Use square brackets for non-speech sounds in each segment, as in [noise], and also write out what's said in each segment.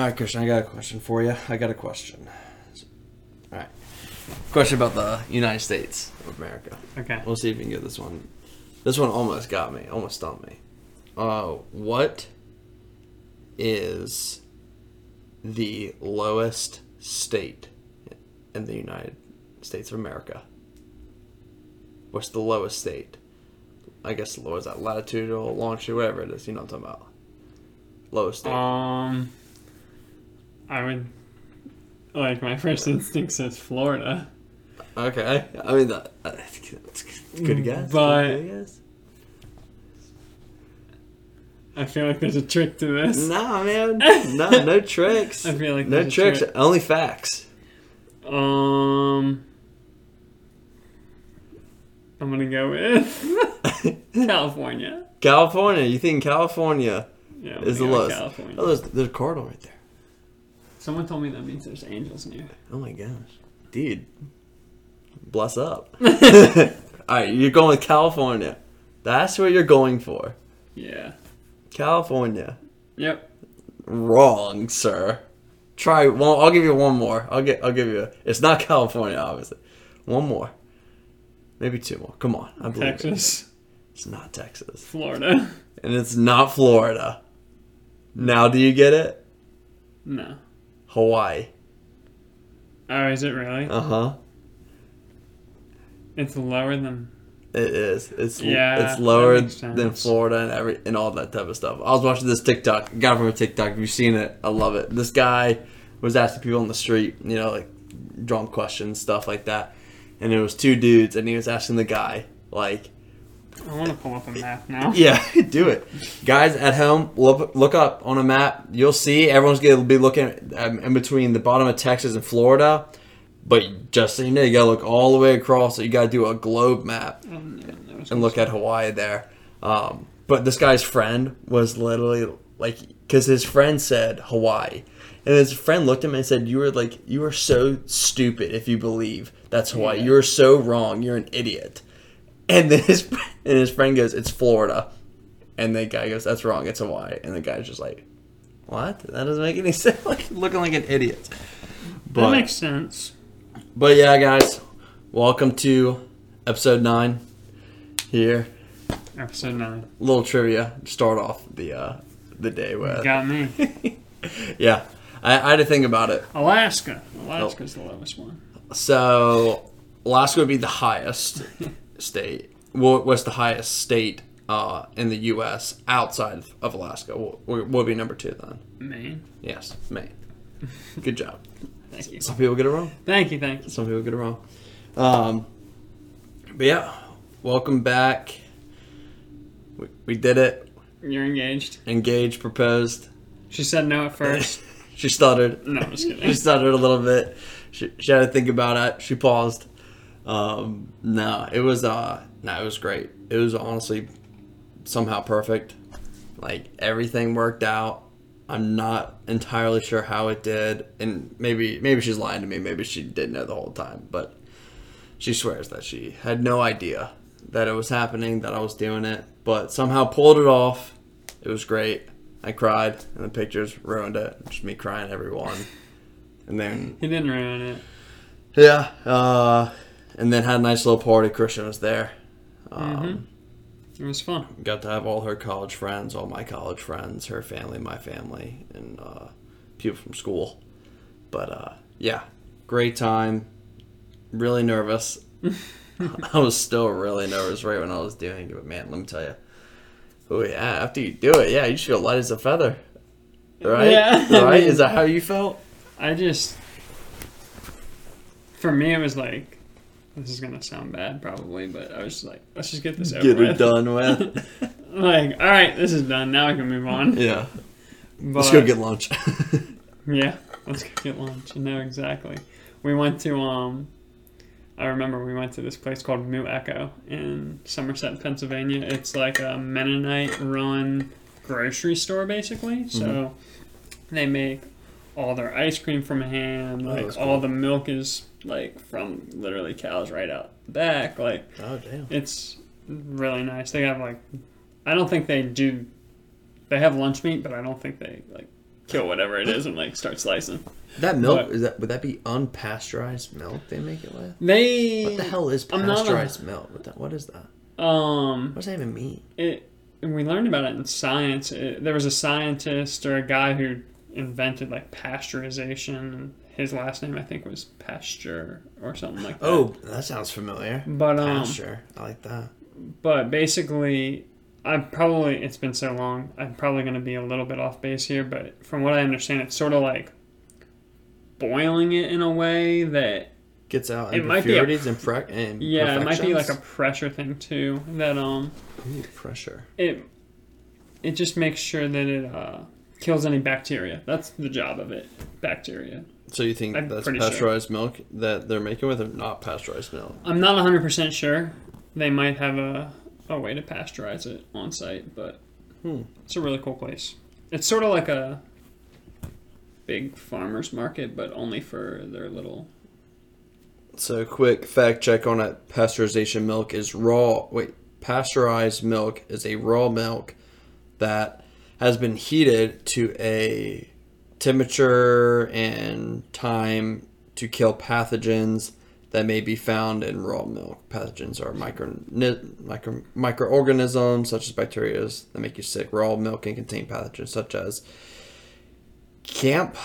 All right, Christian, I got a question for you. I got a question. All right. Question about the United States of America. Okay. We'll see if we can get this one. This one almost got me, almost stumped me. Uh, what is the lowest state in the United States of America? What's the lowest state? I guess lowest that latitudinal, longitude, whatever it is. You know what I'm talking about. Lowest state. Um, I would like my first instinct says Florida, Okay, I mean that. Uh, that's good guess. But- good guess. I feel like there's a trick to this. Nah, man, [laughs] no, no tricks. I feel like no tricks. trick. Only facts. Um, I'm gonna go with [laughs] California. California. You think California Yeah, is the gonna go with lowest? California. Oh, there's, there's a cardinal right there. Someone told me that means there's angels near. Oh my gosh, dude, bless up. [laughs] All right, you're going with California. That's what you're going for. Yeah. California. Yep. Wrong, sir. Try one. I'll give you one more. I'll get. I'll give you. A, it's not California, obviously. One more. Maybe two more. Come on, I believe it. Texas, It's not Texas, Florida. and it's not Florida. Now, do you get it? No. Hawaii. Oh, is it really? Uh huh. It's lower than. It is. It's Yeah, It's lower than. Florida and every and all that type of stuff. I was watching this TikTok. Got it from a TikTok. If you've seen it, I love it. This guy was asking people on the street, you know, like drunk questions, stuff like that. And it was two dudes, and he was asking the guy, like, I want to pull up a map now. [laughs] Yeah, [laughs] do it, guys at home. Look, look up on a map. You'll see everyone's gonna be looking um, in between the bottom of Texas and Florida. But just so you know, you gotta look all the way across. So you gotta do a globe map yeah, and look at Hawaii there. Um, but this guy's friend was literally like, because his friend said Hawaii, and his friend looked at him and said, "You were like, you are so stupid if you believe that's Hawaii. Yeah. You are so wrong. You're an idiot." And then his [laughs] and his friend goes, "It's Florida," and the guy goes, "That's wrong. It's Hawaii." And the guy's just like, "What? That doesn't make any [laughs] sense. Like looking like an idiot." But, That makes sense. but yeah, guys, welcome to episode nine. Here, Episode nine. little trivia to start off the uh, the day with. Got me. [laughs] Yeah, I, I had to think about it. Alaska. Alaska's the lowest one. So Alaska would be the highest state. What what's the highest state uh, in the U.S. outside of Alaska? Would be number two then? Maine. Yes, Maine. Good job. [laughs] Thank you. Some people get it wrong. Thank you. Thank you. Some people get it wrong. Um, but yeah, welcome back. We, we did it. You're engaged. Engaged, proposed. She said no at first. [laughs] She stuttered. No, I'm just [laughs] She stuttered a little bit. She, she had to think about it. She paused. Um, no, it was uh, no, it was great. It was honestly somehow perfect. Like everything worked out. I'm not entirely sure how it did, and maybe maybe she's lying to me. Maybe she didn't know the whole time, but she swears that she had no idea that it was happening, that I was doing it, but somehow pulled it off. It was great. I cried, and the pictures ruined it. Just me crying every one. And then He didn't ruin it. yeah, uh, and then had a nice little party. Christian was there. Um, It was fun. Got to have all her college friends, all my college friends, her family, my family, and uh, people from school. But uh, yeah, great time. Really nervous. [laughs] [laughs] I was still really nervous right when I was doing it, but man, let me tell you. Oh yeah, after you do it, yeah, you feel light as a feather. Right? Yeah. [laughs] Right? Is that how you felt? I just, for me, it was like, this is gonna sound bad probably, but I was just like, let's just get this over Get with. it done with. [laughs] Like, all right, this is done. Now I can move on. yeah. But, Let's go get lunch. [laughs] Yeah, let's go get lunch. No, exactly. We went to um. I remember we went to this place called Moo Echo in Somerset, Pennsylvania. It's like a Mennonite-run grocery store, basically. So Mm-hmm. they make all their ice cream from hand. Like that's all the milk is like from literally cows right out back. Like oh damn. it's really nice. They have like, I don't think they do. They have lunch meat, but I don't think they like kill whatever it is and like start slicing. That milk But- is that would that be unpasteurized milk they make it with? They What the hell is I'm a- pasteurized milk? What, the, what is that? um What does that even mean? it we learned about it in science. It, there was a scientist or a guy who invented like pasteurization and his last name I think was Pasture or something like that. Oh, that sounds familiar. but um Pasture. I like that. but basically i'm probably it's been so long i'm probably going to be a little bit off base here but from what i understand it's sort of like boiling it in a way that Gets out it might be a- impurities and, pre- and yeah it might be like a pressure thing too that um Ooh, pressure. it it just makes sure that it uh kills any bacteria that's the job of it bacteria So you think I'm that's pretty sure. pasteurized milk that they're making with, or not pasteurized milk? i'm not 100% sure they might have a, a way to pasteurize it on site but Hmm. It's a really cool place. It's sort of like a big farmers market, but only for their little. So quick fact check on it: pasteurization milk is raw. Wait, pasteurized milk is a raw milk that has been heated to a temperature and time to kill pathogens that may be found in raw milk. Pathogens are micro, micro microorganisms such as bacteria that make you sick. Raw milk can contain pathogens such as Camp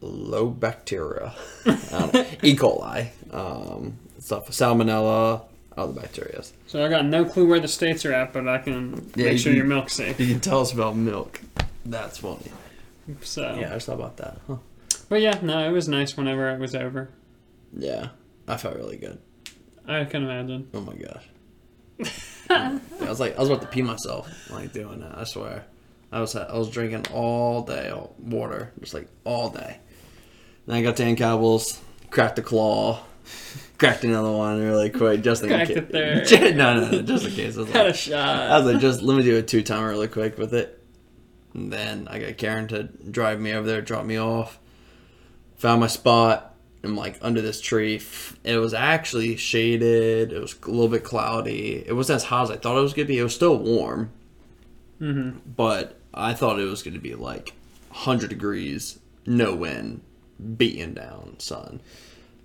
Lobacteria, I [laughs] don't know, E. coli, um, stuff, salmonella, other bacteria. So I got no clue where the states are at, but I can Yeah, make sure your milk's safe. You can tell us about milk. That's funny. So, Yeah, I just thought about that. Huh. but yeah, no, it was nice whenever it was over. Yeah, I felt really good. I can imagine. Oh my gosh. [laughs] Yeah, I was like, I was about to pee myself, like doing that. I swear. I was I was drinking all day all- water, just like all day. Then I got to Cowboys, cracked a claw, [laughs] cracked another one really quick, just in Cracked case. it there. no, no, no, just in case. I was Had like, a shot. I was like, just let me do a two timer really quick with it. And then I got Karen to drive me over there, drop me off. Found my spot. I'm like under this tree. It was actually shaded. It was a little bit cloudy. It wasn't as hot as I thought it was gonna be. It was still warm, hmm but I thought it was gonna be like 100 degrees, no wind, beating down sun.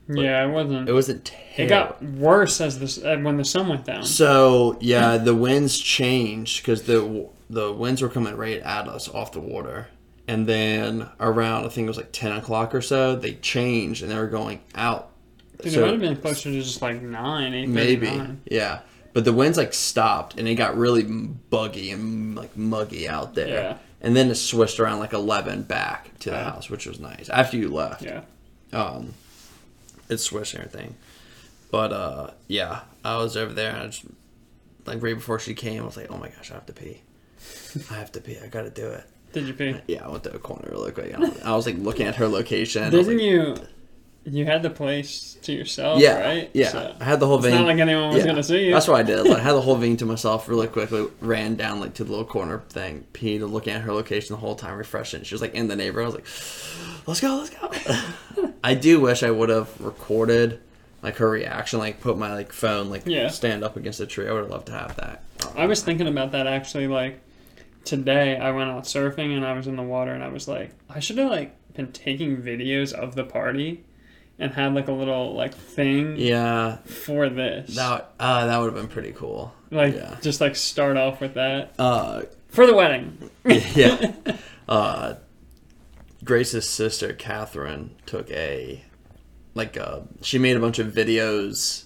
Yeah, it wasn't. It wasn't It got worse as the s- uh, when the sun went down. So yeah, the winds changed because the the winds were coming right at us off the water, and then around I think it was like ten o'clock or so, they changed and they were going out. Dude, So- it might have been closer to just like nine, eight, maybe nine. yeah, but the winds like stopped and it got really buggy and like muggy out there. Yeah. And then it switched around like eleven back to the Yeah. house, which was nice. After you left, Yeah. um, it switched and everything. But uh, yeah, I was over there and I just like right before she came, I was like, oh my gosh, I have to pee. I have to pee. I gotta do it. Did you pee? Yeah, I went to a corner really quick. I was like looking at her location. Didn't like, you? You had the place to yourself, Yeah, right? yeah. So, I had the whole it's vein. not like anyone was yeah. gonna see you. That's what I did. Like, I had the whole vein to myself really quickly. Ran down like to the little corner thing, peed, and looking at her location the whole time, refreshing. She was like in the neighborhood. I was like, [gasps] "Let's go, let's go." [laughs] I do wish I would have recorded like her reaction, like put my like phone like Yeah. stand up against a tree. I would have loved to have that. Um, I was thinking about that actually. Like today, I went out surfing and I was in the water, and I was like, I should have like been taking videos of the party, and had like a little like thing yeah, for this. that uh, that would have been pretty cool. like yeah. just like start off with that Uh, for the wedding. [laughs] yeah. [laughs] Uh, Grace's sister Catherine took a like uh she made a bunch of videos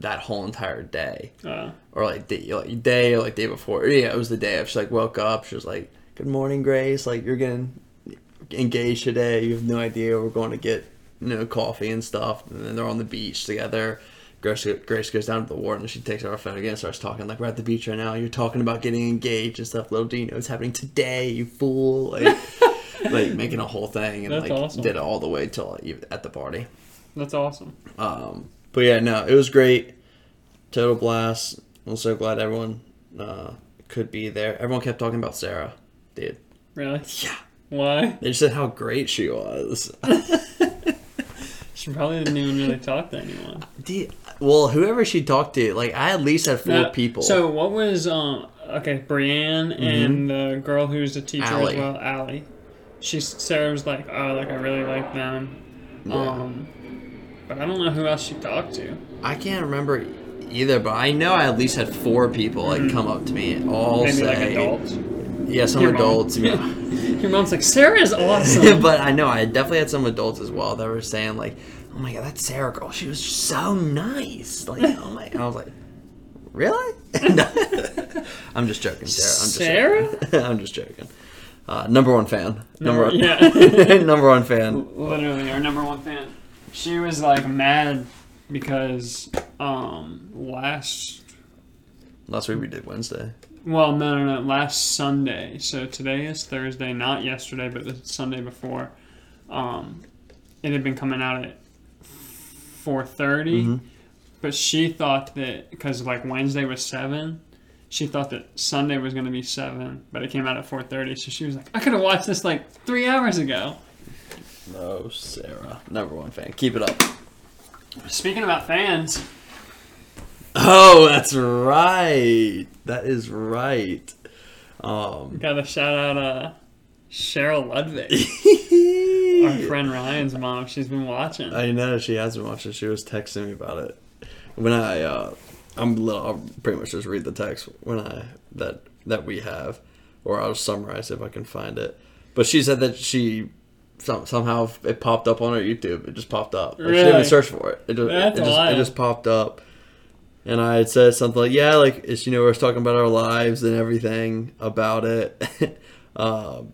that whole entire day. Uh, or like day like day or like day before. Yeah it was the day of she like woke up she was like good morning Grace like you're getting engaged today you have no idea we're going to get you know coffee and stuff and then they're on the beach together. Grace, Grace goes down to the water and she takes out her phone again and starts talking like we're at the beach right now you're talking about getting engaged and stuff little do you know it's happening today you fool like [laughs] like making a whole thing and That's like awesome. did it all the way till like, at the party. That's awesome. um, but yeah, no, it was great. Total blast. I'm so glad everyone uh, could be there. Everyone kept talking about Sarah, dude. Really? Yeah. Why? They just said how great she was. [laughs] She probably didn't even really talk to anyone. Dude, well, whoever she talked to, like I at least had four Now, people. So what was um okay, Brienne and the girl who's a teacher Allie. as well, Allie. She Sarah was like, oh, like I really like them. Yeah. Um, but I don't know who else she talked to. I can't remember either, but I know I at least had four people like come up to me and all. Maybe like say, adults. yeah, some Your mom. adults. Yeah. [laughs] [laughs] Your mom's like, Sarah is awesome. [laughs] but I know I definitely had some adults as well that were saying like, "Oh my god, that Sarah girl, she was so nice." Like, oh my, and I was like, "Really?" I'm just joking, Sarah. I'm just Joking. I'm just joking. Uh, number one fan. Number one, yeah. number one fan. Literally, our number one fan. She was like mad because um last Last week we did Wednesday. well no no no last Sunday. So today is Thursday not yesterday but the Sunday before. Um it had been coming out at four Mhm. but she thought that because like Wednesday was seven she thought that Sunday was going to be seven but it came out at four thirty. So she was like I could have watched this like three hours ago No, Sarah. Number one fan. Keep it up. speaking about fans Oh, that's right. That is right. Um, Gotta shout out uh, Cheryl Ludwig, [laughs] our friend Ryan's mom. She's been watching. I know she has been watching. She was texting me about it. When I, uh, I'm little, I'll pretty much just read the text when I that that we have, or I'll summarize if I can find it. But she said that she some, somehow it popped up on our YouTube. It just popped up. She didn't Really? even search for it. It just, That's it, just, it just popped up. And I had said something like, "Yeah, like it's, you know, we are talking about our lives and everything about it." [laughs] um,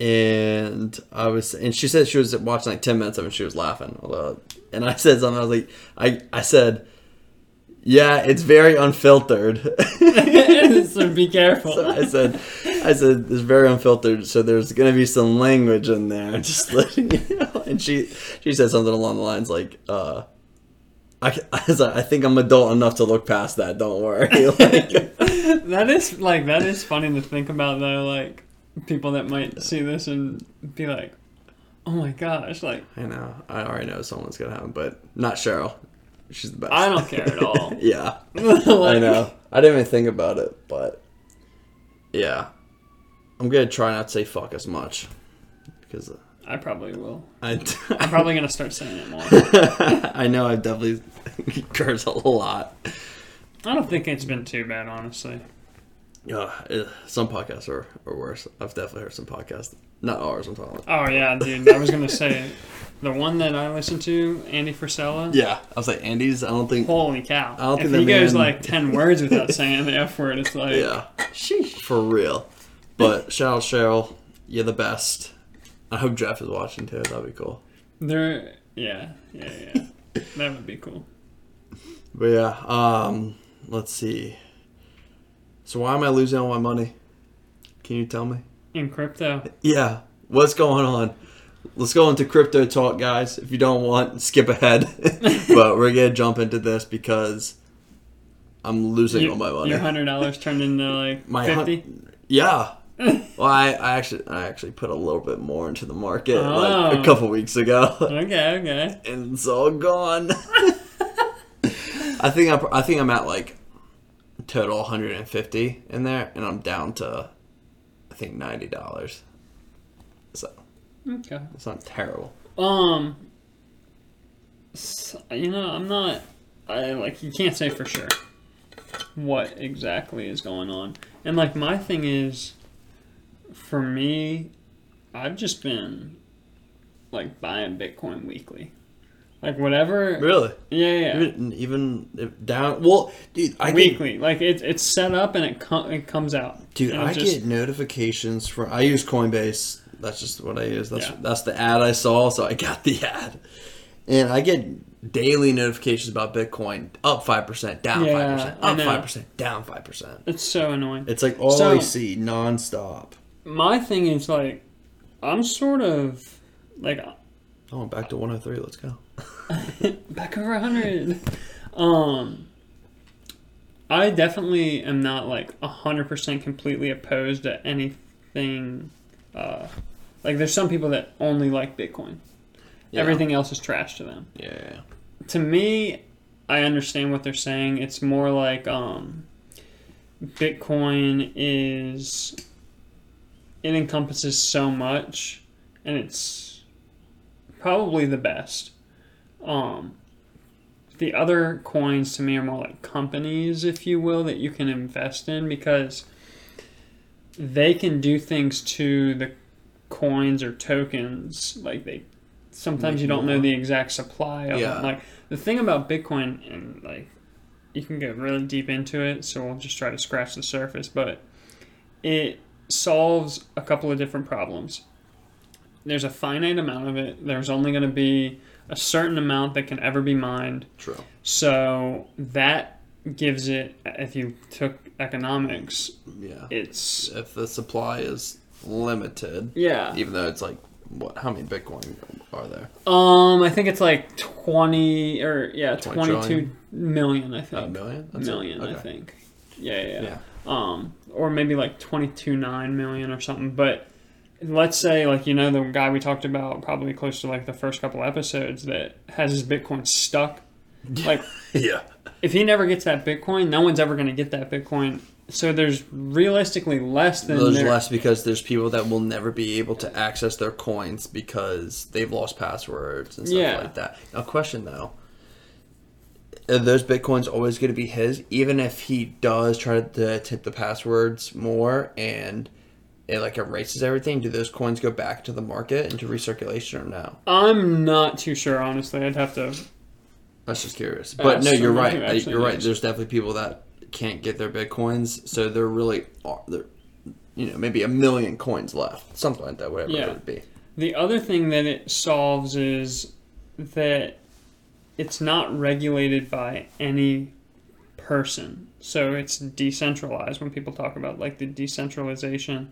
and I was, and she said she was watching like ten minutes of it. and She was laughing, and I said something. I was like, I, I said, "Yeah, it's very unfiltered." [laughs] so be careful. So I said, I said, it's very unfiltered. So there's gonna be some language in there. [laughs] Just letting you know. And she, she said something along the lines like, uh. I, I, I think I'm adult enough to look past that. Don't worry. [laughs] Like, that is like that is funny to think about though. Like people that might see this and be like, "Oh my gosh!" Like I know. I already know someone's gonna happen, but not Cheryl. She's the best. I don't care at all. [laughs] yeah, [laughs] I know. I didn't even think about it, but yeah, I'm gonna try not to say fuck as much because uh, I probably will. I [laughs] I'm probably gonna start saying it more. I know I definitely curse a lot. I don't think it's been too bad, honestly. Yeah, eh, some podcasts are, are worse. I've definitely heard some podcasts, not ours. I'm talking. About. Oh yeah, dude. I was gonna say the one that I listen to, Andy Frisella. Yeah, I was like Andy's. I don't think. Holy cow! I don't if think he goes man- like ten [laughs] words without saying the f word, it's like, Yeah, sheesh. for real. But shout out Cheryl, you're the best. I hope Jeff is watching too. That'd be cool. They're yeah, yeah, yeah. [laughs] that would be cool. But yeah, um, let's see. So why am I losing all my money? Can you tell me? In crypto, Yeah, what's going on? Let's go into crypto talk, guys. If you don't want, skip ahead. [laughs] but we're gonna jump into this because I'm losing all my money. your hundred dollars turned into like [laughs] My hun- fifty. Yeah. [laughs] well, I, I actually I actually put a little bit more into the market like Oh. a couple weeks ago, okay, okay. and it's all gone. I think I'm I think I'm at like total 150 in there, and I'm down to I think ninety dollars. So Okay. it's not terrible. Um, s- you know, I'm not. I like you can't say for sure what exactly is going on, and like my thing is, for me, I've just been like buying Bitcoin weekly, like whatever. Really? Yeah, yeah. Even, even down. Well, dude, I get weekly, like it, it's set up and it com- it comes out. Dude, I just- get notifications from. I use Coinbase. That's just what I use. That's Yeah. that's the ad I saw, so I got the ad. And I get daily notifications about Bitcoin up five percent, down Yeah, five percent, up five percent, down five percent. It's so annoying. It's like all So- I see nonstop. My thing is like, I'm sort of like Oh, back to one hundred three. Let's go. [laughs] [laughs] back over 100 um i definitely am not like 100% completely opposed to anything uh like there's some people that only like bitcoin. Yeah. everything else is trash to them. Yeah, to me i understand what they're saying. It's more like um bitcoin is it encompasses so much, and it's probably the best. Um, the other coins to me are more like companies, if you will, that you can invest in because they can do things to the coins or tokens like they sometimes you don't know the exact supply of Yeah. them like the thing about bitcoin and like you can get really deep into it so we'll just try to scratch the surface but it solves a couple of different problems. There's a finite amount of it. There's only going to be a certain amount that can ever be mined True. so that gives it if you took economics Yeah. it's If the supply is limited, yeah even though it's like what? How many Bitcoin are there? Um, I think it's like twenty or yeah, 20 twenty-two million. I think million. That's million. I think. Yeah, yeah, yeah. Yeah. Um, or maybe like twenty-two nine million or something. But let's say like you know the guy we talked about probably close to like the first couple episodes that has his Bitcoin stuck. [laughs] Like Yeah. if he never gets that Bitcoin, no one's ever going to get that Bitcoin. So there's realistically less than There's there- less because there's people that will never be able to access their coins because they've lost passwords and stuff Yeah. like that. Now, question though: Are those bitcoins always going to be his, even if he does try to tip the passwords more and it like erases everything? Do those coins go back to the market into recirculation or no? I'm not too sure honestly. I'd have to I was just curious, but no, you're right. Uh, You're right. There's definitely people that can't get their bitcoins, so they're really, they're, you know, maybe a million coins left, something like that, whatever Yeah. it would be. The other thing that it solves is that it's not regulated by any person. So it's decentralized when people talk about like the decentralization.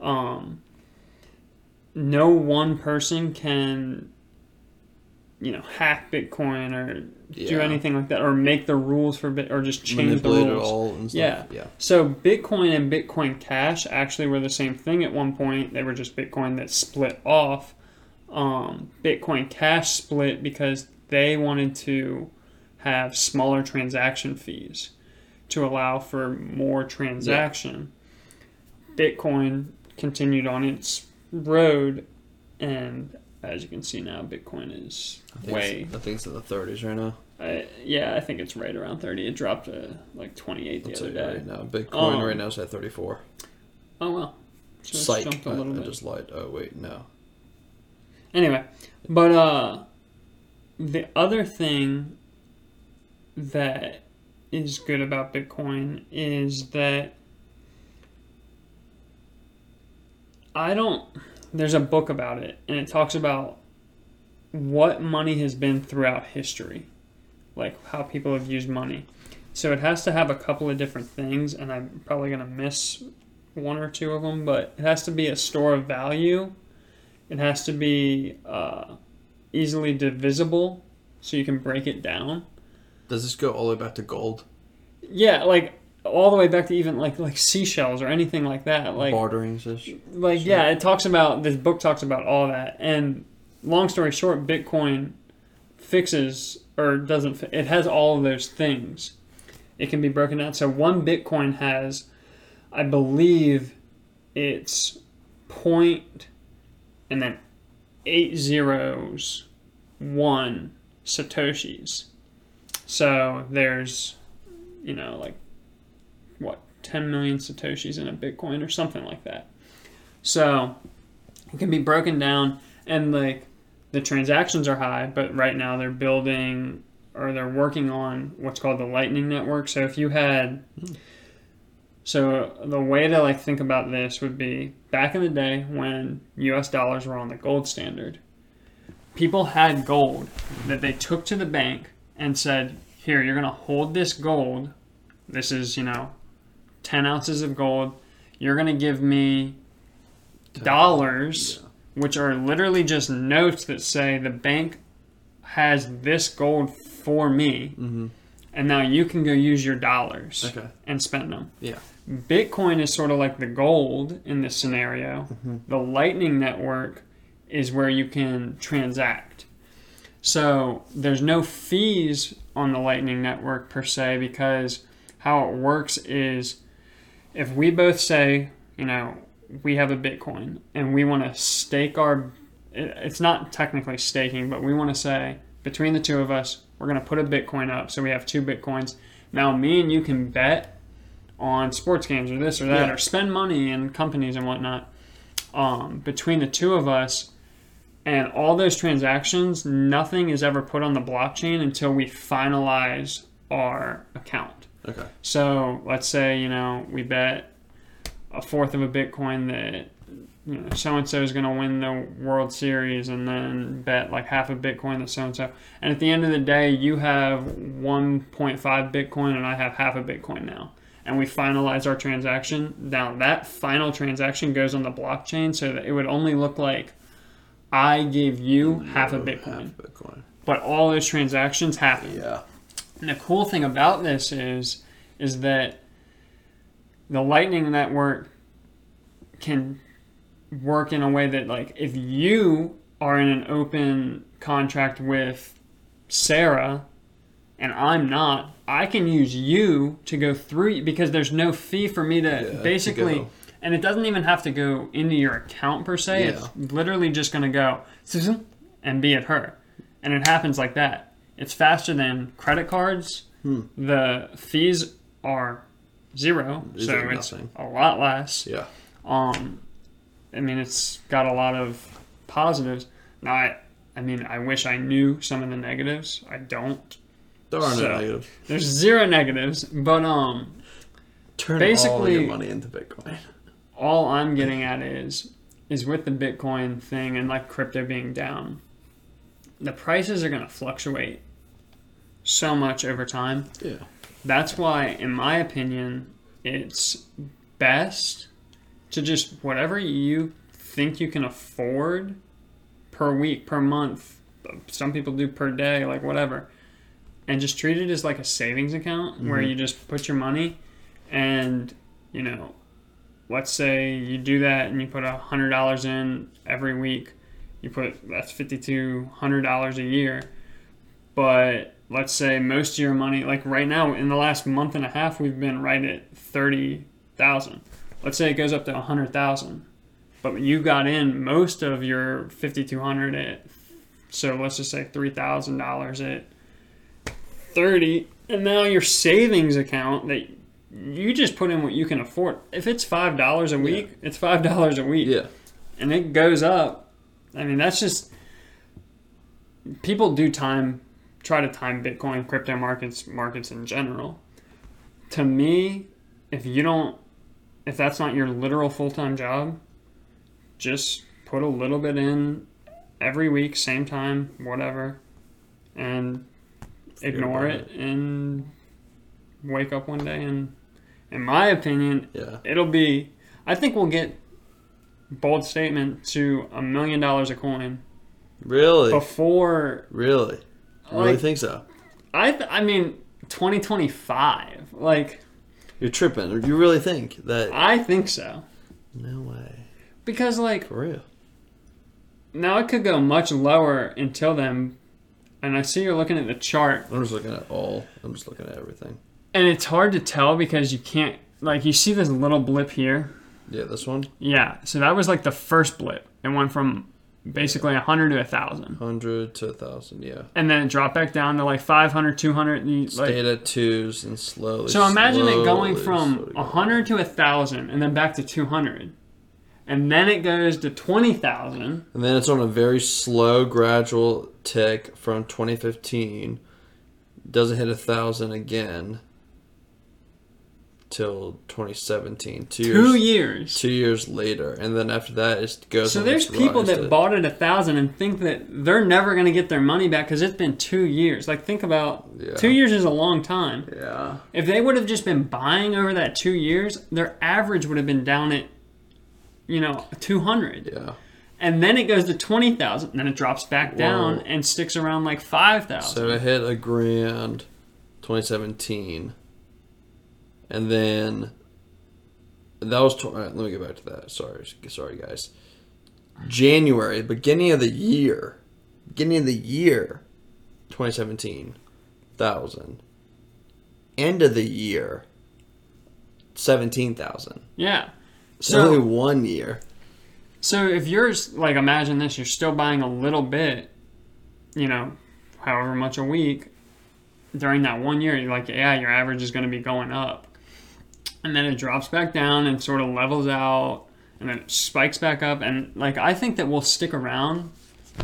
Um, no one person can, you know, hack Bitcoin or do anything like that or make the rules for Bit or just change the rules. all and stuff. Yeah. yeah. So Bitcoin and Bitcoin Cash actually were the same thing at one point. They were just Bitcoin that split off. Um, Bitcoin Cash split because they wanted to have smaller transaction fees to allow for more transaction. Bitcoin continued on its road, and as you can see now, Bitcoin is I way I think it's in the 30s right now. I, yeah, I think it's right around 30. It dropped to like 28 the I'll other day. right now. Bitcoin Um, right now is at 34. Oh, well. So it's jumped a I, little I bit. just lied. Oh, wait, no. Anyway, but uh, the other thing that is good about Bitcoin is that I don't. There's a book about it, and it talks about what money has been throughout history, like how people have used money. So it has to have a couple of different things, and I'm probably gonna miss one or two of them, but it has to be a store of value. It has to be uh, easily divisible, so you can break it down. Does this go all the way back to gold? Yeah, like all the way back to even like like seashells or anything like that. Like Bartering like yeah, it talks about this book talks about all that. And long story short, Bitcoin fixes or doesn't. It has all of those things. It can be broken down. So one Bitcoin has, I believe, it's point and then eight zeros, one satoshis. So there's, you know, like what 10 million satoshis in a bitcoin or something like that. So it can be broken down and like the transactions are high but right now they're building or they're working on what's called the lightning network. So if you had so the way to like think about this would be back in the day when us dollars were on the gold standard people had gold that they took to the bank and said here you're going to hold this gold. This is you know 10 ounces of gold. You're going to give me dollars, which are literally just notes that say the bank has this gold for me, Mm-hmm. and now you can go use your dollars Okay. and spend them. Yeah. Bitcoin is sort of like the gold in this scenario. The Lightning Network is where you can transact. So there's no fees on the Lightning Network per se because how it works is if we both say, you know, we have a Bitcoin and we want to stake our. It's not technically staking, but we want to say between the two of us, we're going to put a Bitcoin up, so we have two Bitcoins. Now, me and you can bet on sports games or this or that, Yeah. or spend money in companies and whatnot. Um, between the two of us, and all those transactions, nothing is ever put on the blockchain until we finalize our account. Okay. So let's say you know we bet a fourth of a Bitcoin that you know so and so is going to win the World Series, and then bet like half a Bitcoin that so and so. And at the end of the day, you have 1.5 Bitcoin, and I have half a Bitcoin now. And we finalize our transaction. Now that final transaction goes on the blockchain, so that it would only look like I gave you half a Bitcoin, Half Bitcoin. but all those transactions happen. Yeah. And the cool thing about this is is that the Lightning Network can work in a way that like if you are in an open contract with Sarah and I'm not, I can use you to go through because there's no fee for me to Yeah, basically go. and it doesn't even have to go into your account per se. Yeah. It's literally just going to go and be at her. And it happens like that. It's faster than credit cards. Hmm. The fees are zero, These so are it's nothing. a lot less. Yeah. Um, I mean, it's got a lot of positives. Now, I, I mean, I wish I knew some of the negatives. I don't. There are no negatives. There's zero negatives, but um, Turn all Basically- your money into Bitcoin. all I'm getting at is is with the Bitcoin thing and like crypto being down, the prices are going to fluctuate so much over time. Yeah. That's why, in my opinion, it's best to just whatever you think you can afford per week, per month. Some people do per day, like whatever, and just treat it as like a savings account where Mhm. you just put your money, and you know, let's say you do that and you put a hundred dollars in every week. You put that's fifty two hundred dollars a year, but let's say most of your money, like right now in the last month and a half, we've been right at thirty thousand. Let's say it goes up to a hundred thousand, but you got in most of your fifty two hundred at, so let's just say three thousand dollars at thirty, and now your savings account that you just put in what you can afford. If it's five dollars a week, it's five dollars a week Yeah. and it goes up. I mean, that's just people do time try to time Bitcoin, crypto markets, markets in general. To me, if you don't if that's not your literal full-time job, just put a little bit in every week, same time, whatever, and ignore about it and wake up one day and in my opinion, Yeah. it'll be i think we'll get bold statement to a million dollars a coin Really? before Really? You really like, think so? i th- i mean 2025 like You're tripping. Or you really think that? i think so No way. because like For real. now it could go much lower until then and i see you're looking at the chart I'm just looking at all. I'm just looking at everything. and it's hard to tell because you can't like you see this little blip here Yeah, this one. yeah so that was like the first blip it went from basically 100 to 1000 100 Hundred to a thousand. Yeah. and then it dropped back down to like 500 200 and like Stayed at twos and slowly. so imagine it going from slowly 100 to 1000 and then back to 200 and then it goes to 20000 And then it's on a very slow, gradual tick from 2015. Doesn't hit a thousand again till 2017. Two, two years. years Two years later, and then after that, it goes. so there's people that to- bought it a thousand and think that they're never going to get their money back because it's been two years like think about Yeah. two years is a long time Yeah. if they would have just been buying over that two years their average would have been down at you know 200 Yeah. and then it goes to 20000 and then it drops back down Whoa. and sticks around like 5000 So it hit a grand 2017. And then that was all right, let me get back to that. Sorry, sorry guys. January, beginning of the year, beginning of the year 2017, 1000. End of the year 17,000. Yeah. So- only one year. So if you're like, imagine this, you're still buying a little bit, you know, however much a week during that one year. You're like, yeah, your average is going to be going up, and then it drops back down and sort of levels out, and then it spikes back up. And like, I think that we'll stick around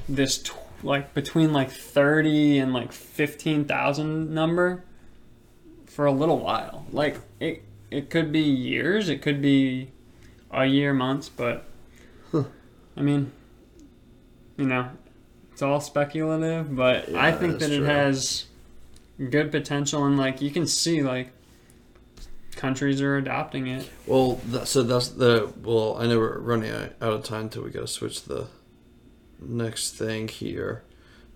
this tw- like between like thirty and like fifteen thousand number for a little while. Like it, it could be years, it could be a year, months, but I mean, you know, it's all speculative, but I think that that's it true. has good potential, and like you can see, like countries are adopting it. Well, so that's the well. I know we're running out of time till we gotta switch the next thing here,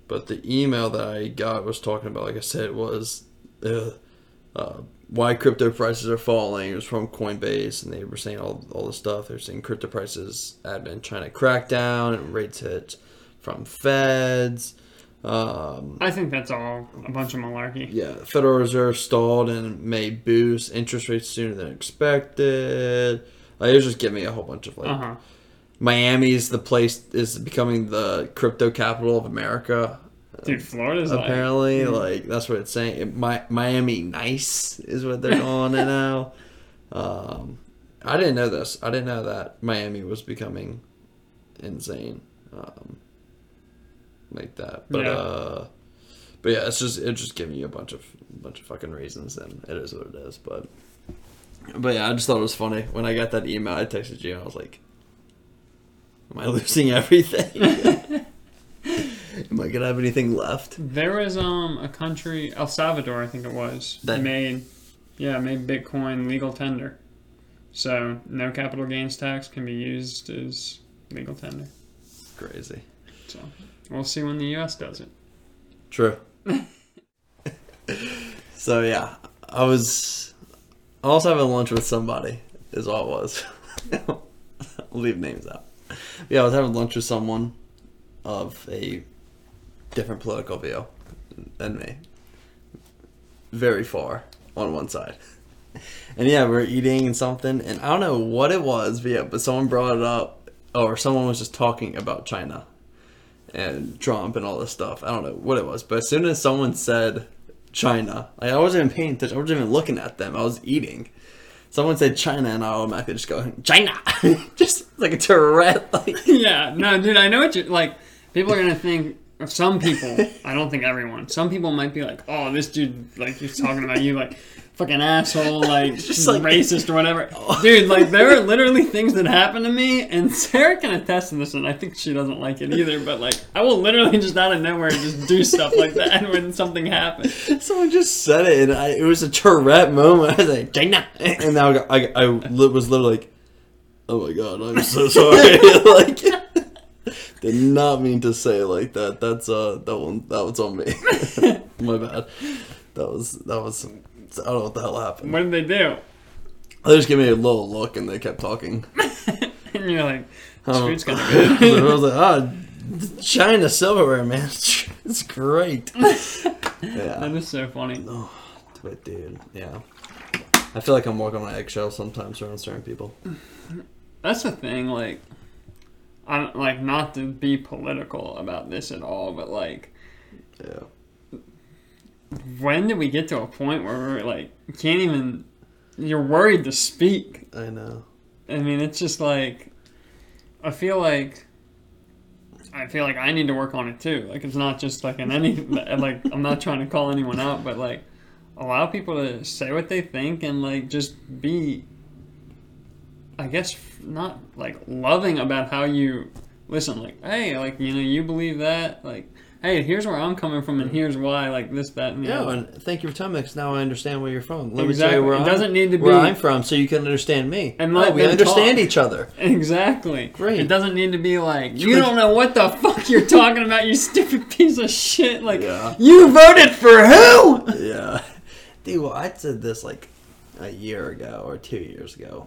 but the email that I got was talking about, like I said, was uh, uh, why crypto prices are falling. It was from Coinbase, and they were saying all all the stuff. They're saying crypto prices been China crackdown and rates hit from Feds. Um, I think that's all a bunch of malarkey. yeah, Federal Reserve stalled and may boost interest rates sooner than expected. Like, it was just giving me a whole bunch of like Uh huh. Miami's the place is becoming the crypto capital of America. Dude, Florida's Apparently, like, like that's what it's saying. It, Mi- Miami nice is what they're calling it now. [laughs] Um, I didn't know this. I didn't know that Miami was becoming insane, um, like that. But Yeah. uh, but yeah, it's just it's just giving you a bunch of bunch of fucking reasons, and it is what it is. But but yeah, I just thought it was funny when I got that email. I texted you. and I was like, "Am I [laughs] losing everything? Am I gonna have anything left?" There was um a country, El Salvador, I think it was, That- made yeah made Bitcoin legal tender, so no capital gains tax can be used as legal tender. Crazy. So we'll see when the U.S. does it. True. [laughs] so yeah, I was I was having lunch with somebody. Is all it was. I'll [laughs] leave names out. Yeah, I was having lunch with someone of a different political view than me. Very far on one side. And yeah, we are eating and something, and I don't know what it was, but yeah, but someone brought it up, or someone was just talking about China and Trump and all this stuff. I don't know what it was, but as soon as someone said China, like I wasn't even paying attention. I wasn't even looking at them. I was eating. Someone said China, and I automatically just go China, [laughs] just like a Tourette. Like [laughs] yeah, no, dude, I know what you like. People are gonna think. Some people, I don't think everyone. Some people might be like, "Oh, this dude, like, he's talking about you, like, fucking asshole, [laughs] like, Just like- racist or whatever." Dude, like, there are literally things that happen to me, and Sarah can attest to this, and I think she doesn't like it either. But like, I will literally just out of nowhere just do stuff like that when something happens. someone just said it, and I, it was a Tourette moment. [laughs] I was like China, and now I, I, I was literally like, "Oh my god, I'm so [laughs] sorry." like, did not mean to say it like that. That's uh, that one, that was on me. My bad. That was that was. I don't know what the hell happened. What did they do? They just gave me a little look, and they kept talking. [laughs] And you're like, Um, "Street's kind of good." I was like, ah, China silverware, man. [laughs] It's great. [laughs] that Yeah. is so funny. Oh, but dude, yeah. I feel like I'm walking on eggshells sometimes around certain people. That's the thing, like, I don't, like not to be political about this at all, but like, Yeah. When did we get to a point where we're like, can't even, you're worried to speak? I know. I mean, it's just like, I feel like, I feel like I need to work on it too. Like, it's not just like in any, [laughs] like, I'm not trying to call anyone out, but like, allow people to say what they think and like just be I guess not like loving about how you listen. Like, hey, like you know, you believe that. Like, hey, here's where I'm coming from, and here's why. Like this, that, and the Yeah, other. and thank you for telling me 'cause now I understand where you're from. Let me tell you where It I'm, doesn't need to be where I'm from so you can understand me. And oh, we them understand talk. each other. [laughs] Exactly. Great. It doesn't need to be like you don't know what the fuck you're talking about, you stupid [laughs] piece of shit. Like Yeah. you voted for who? yeah. Dude, well, I said this like a year ago or two years ago.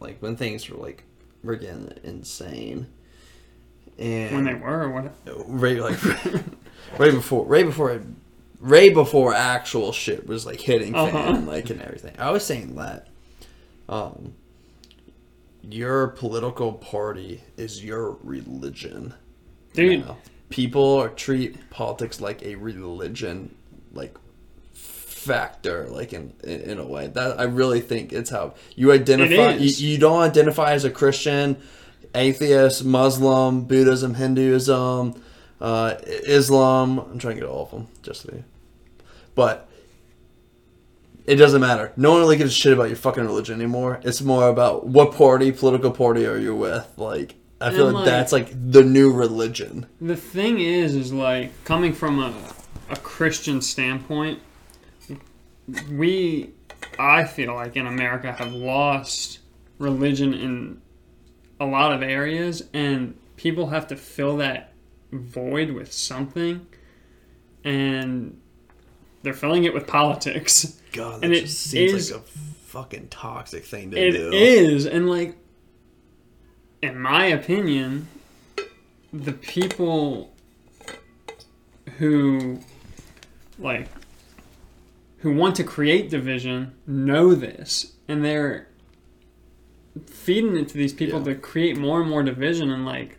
Like when things were like freaking insane. And When they were, or what? right like [laughs] right before right before right before actual shit was like hitting fan Uh-huh. like and everything. I was saying that um your political party is your religion. Dude, now. People treat politics like a religion, like factor, like in in a way that I really think it's how you identify. You, you don't identify as a Christian, atheist, Muslim, Buddhism, Hinduism, uh, Islam. I'm trying to get all of them just to be, but it doesn't matter. No one really gives a shit about your fucking religion anymore. It's more about what party, political party are you with. Like, I feel like, like- that's like the new religion. the thing is, is like coming from a, a Christian standpoint, we, I feel like in America have lost religion in a lot of areas, and people have to fill that void with something, and they're filling it with politics. God, that And it just seems is- like a fucking toxic thing to It do. is, and like, in my opinion, the people who like who want to create division know this, and they're feeding it to these people Yeah. to create more and more division, and like,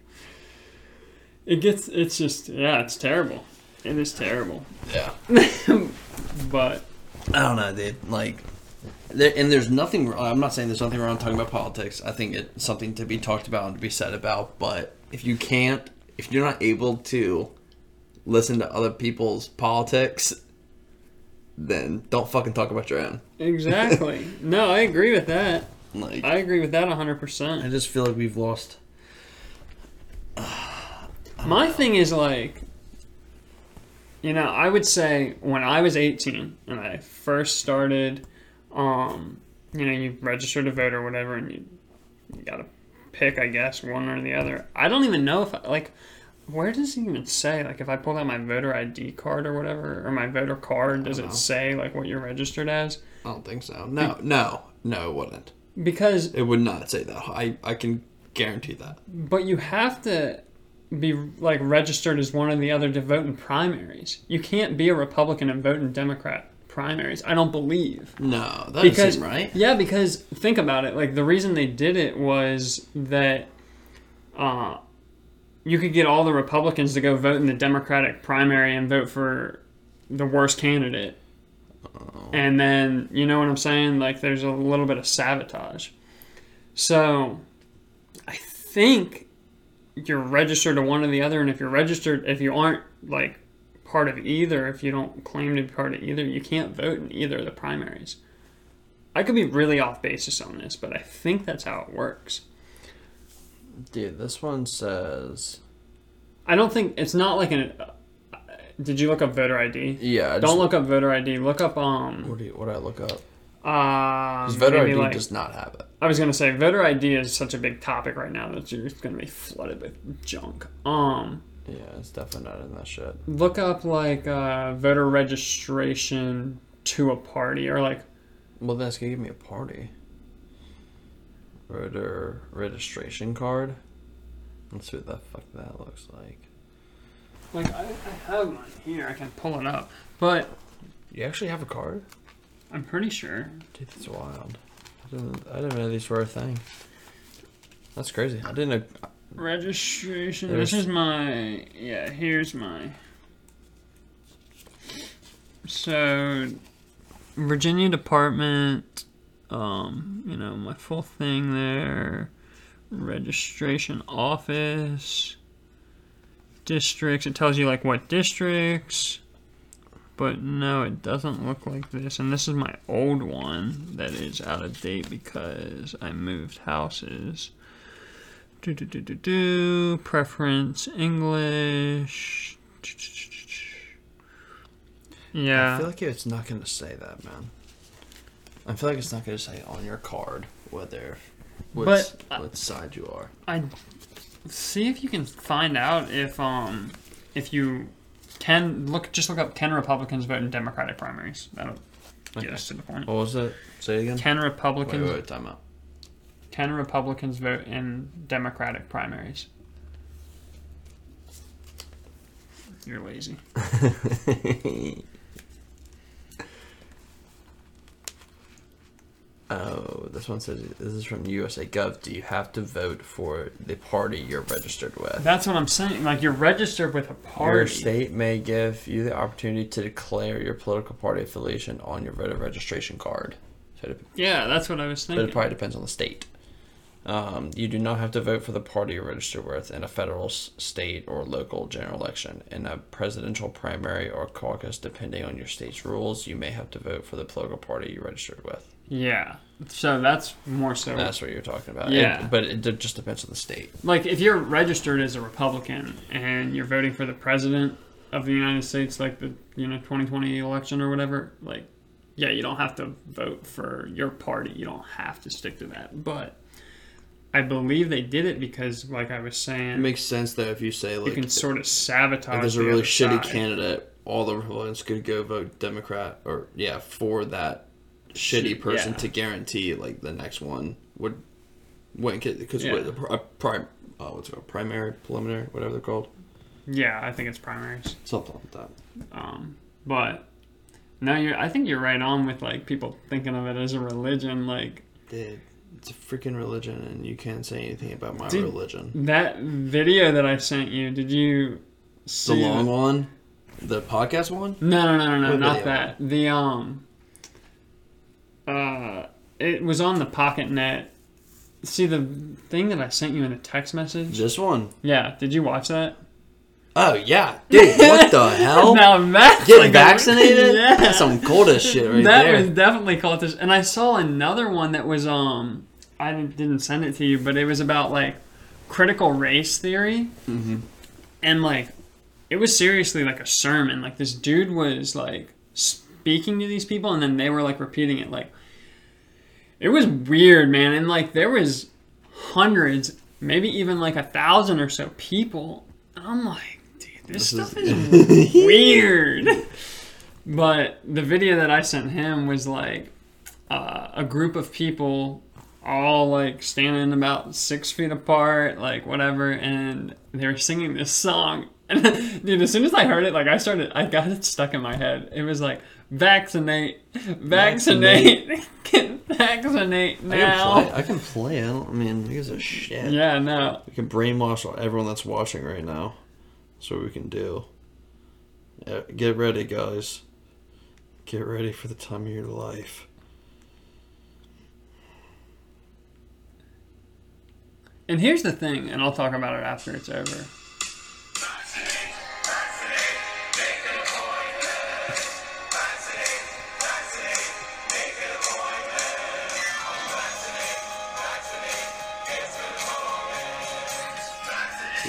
it gets, it's just, yeah, it's terrible. It is terrible, Yeah. [laughs] but I don't know, dude. Like, there, and there's nothing. I'm not saying there's nothing wrong talking about politics. I think it's something to be talked about and to be said about. But if you can't, if you're not able to listen to other people's politics, then don't fucking talk about your own. exactly. [laughs] no, I agree with that. Like, I agree with that 100%. I just feel like we've lost. [sighs] My thing is like, you know, I would say when I was 18 and I first started, um, you know, you register to vote or whatever, and you, you got to pick, I guess, one or the other. I don't even know if, I, like, where does it even say? Like, if I pull out my voter ID card or whatever, or my voter card, does don't it know. say, like, what you're registered as? I don't think so. No, no, no, it wouldn't. Because It would not say that. I, I can guarantee that. But you have to be like registered as one or the other to vote in primaries. You can't be a Republican and vote in Democrat primaries. I don't believe. No, that Because doesn't seem right. yeah, because think about it. Like the reason they did it was that uh, you could get all the Republicans to go vote in the Democratic primary and vote for the worst candidate. And then, you know what I'm saying? Like, there's a little bit of sabotage. So, I think you're registered to one or the other. And if you're registered, if you aren't, like, part of either, if you don't claim to be part of either, you can't vote in either of the primaries. I could be really off basis on this, but I think that's how it works. Dude, this one says. I don't think it's not like an. Did you look up voter ID? Yeah, I Don't look up voter ID. Look up um. What do you, what do I look up? Uh, Because voter maybe ID like, does not have it. I was gonna say voter ID is such a big topic right now that you're just gonna be flooded with junk. Um, Yeah, it's definitely not in that shit. look up like uh, voter registration to a party or like Well, that's gonna give me a party. Voter registration card. Let's see what the fuck that looks like. Like I, I have one here. I can pull it up, but You actually have a card? I'm pretty sure. Dude, that's wild. I didn't, I didn't know these were a thing. That's crazy. I didn't know. Registration. There's- This is my yeah. Here's my. So, Virginia Department. Um, you know my full thing there. Registration office. Districts. It tells you like what districts. But no, it doesn't look like this. And this is my old one that is out of date because I moved houses. Do, do, do, do, do. Preference English. Yeah. I feel like it's not gonna say that, man. I feel like it's not gonna say on your card whether what, what side you are. I see if you can find out if um if you can look just look up can Republicans vote in Democratic primaries. That'll get Okay. us to the point. What was it? Say it again. Can Republicans wait, wait, time out. can Republicans vote in Democratic primaries? You're lazy. [laughs] Oh, this one says this is from USA Gov. Do you have to vote for the party you're registered with? That's what I'm saying. Like you're registered with a party. Your state may give you the opportunity to declare your political party affiliation on your voter registration card. So it, Yeah, that's what I was saying. but it probably depends on the state. Um, you do not have to vote for the party you're registered with in a federal, state, or local general election. In a presidential primary or caucus, depending on your state's rules, you may have to vote for the political party you registered with. Yeah. So that's more so. That's what you're talking about. Yeah. It- but it just depends on the state. like if you're registered as a Republican and you're voting for the president of the United States, like the you know 2020 election or whatever, like yeah, you don't have to vote for your party. You don't have to stick to that. But I believe they did it because, like I was saying, It makes sense though if you say like you can sort of sabotage. if there's a the really other shitty side. candidate, all the Republicans could go vote Democrat or yeah for that shitty person Yeah. to guarantee like the next one would win because Yeah. the pri- prime oh what's it called primary preliminary whatever they're called Yeah, I think it's primaries. something like that. Um, but no, you're. I think you're right on with like people thinking of it as a religion. Like Dude, it's a freaking religion, and you can't say anything about my Dude, religion. that video that I sent you. Did you The long it? one, the podcast one. No, no, no, no, no, not that. The um, uh, it was on the Pocket Net. See the thing that I sent you in a text message. This one. Yeah, did you watch that? Oh yeah, dude. What the [laughs] hell? now that's Get like a- vaccinated? [laughs] yeah, That's some coldest shit right that there. was definitely cultish. And I saw another one that was um, I didn't, didn't send it to you, but it was about like critical race theory, mm-hmm. and like it was seriously like a sermon. Like this dude was like speaking to these people, and then they were like repeating it. Like it was weird, man. And like there was hundreds, maybe even like a thousand or so people. I'm like, dude, this, This stuff is- is [laughs] weird. But the video that I sent him was like uh, a group of people all like standing about six feet apart, like whatever, and they were singing this song. And [laughs] dude, as soon as I heard it, like I started, I got it stuck in my head. It was like vaccinate, vaccinate, [laughs] vaccinate I can now. play. I can play. I don't. I mean, gives a shit? Yeah, no. We can brainwash everyone that's watching right now. That's what we can do. Yeah, get ready, guys. Get ready for the time of your life. And here's the thing, and I'll talk about it after it's over.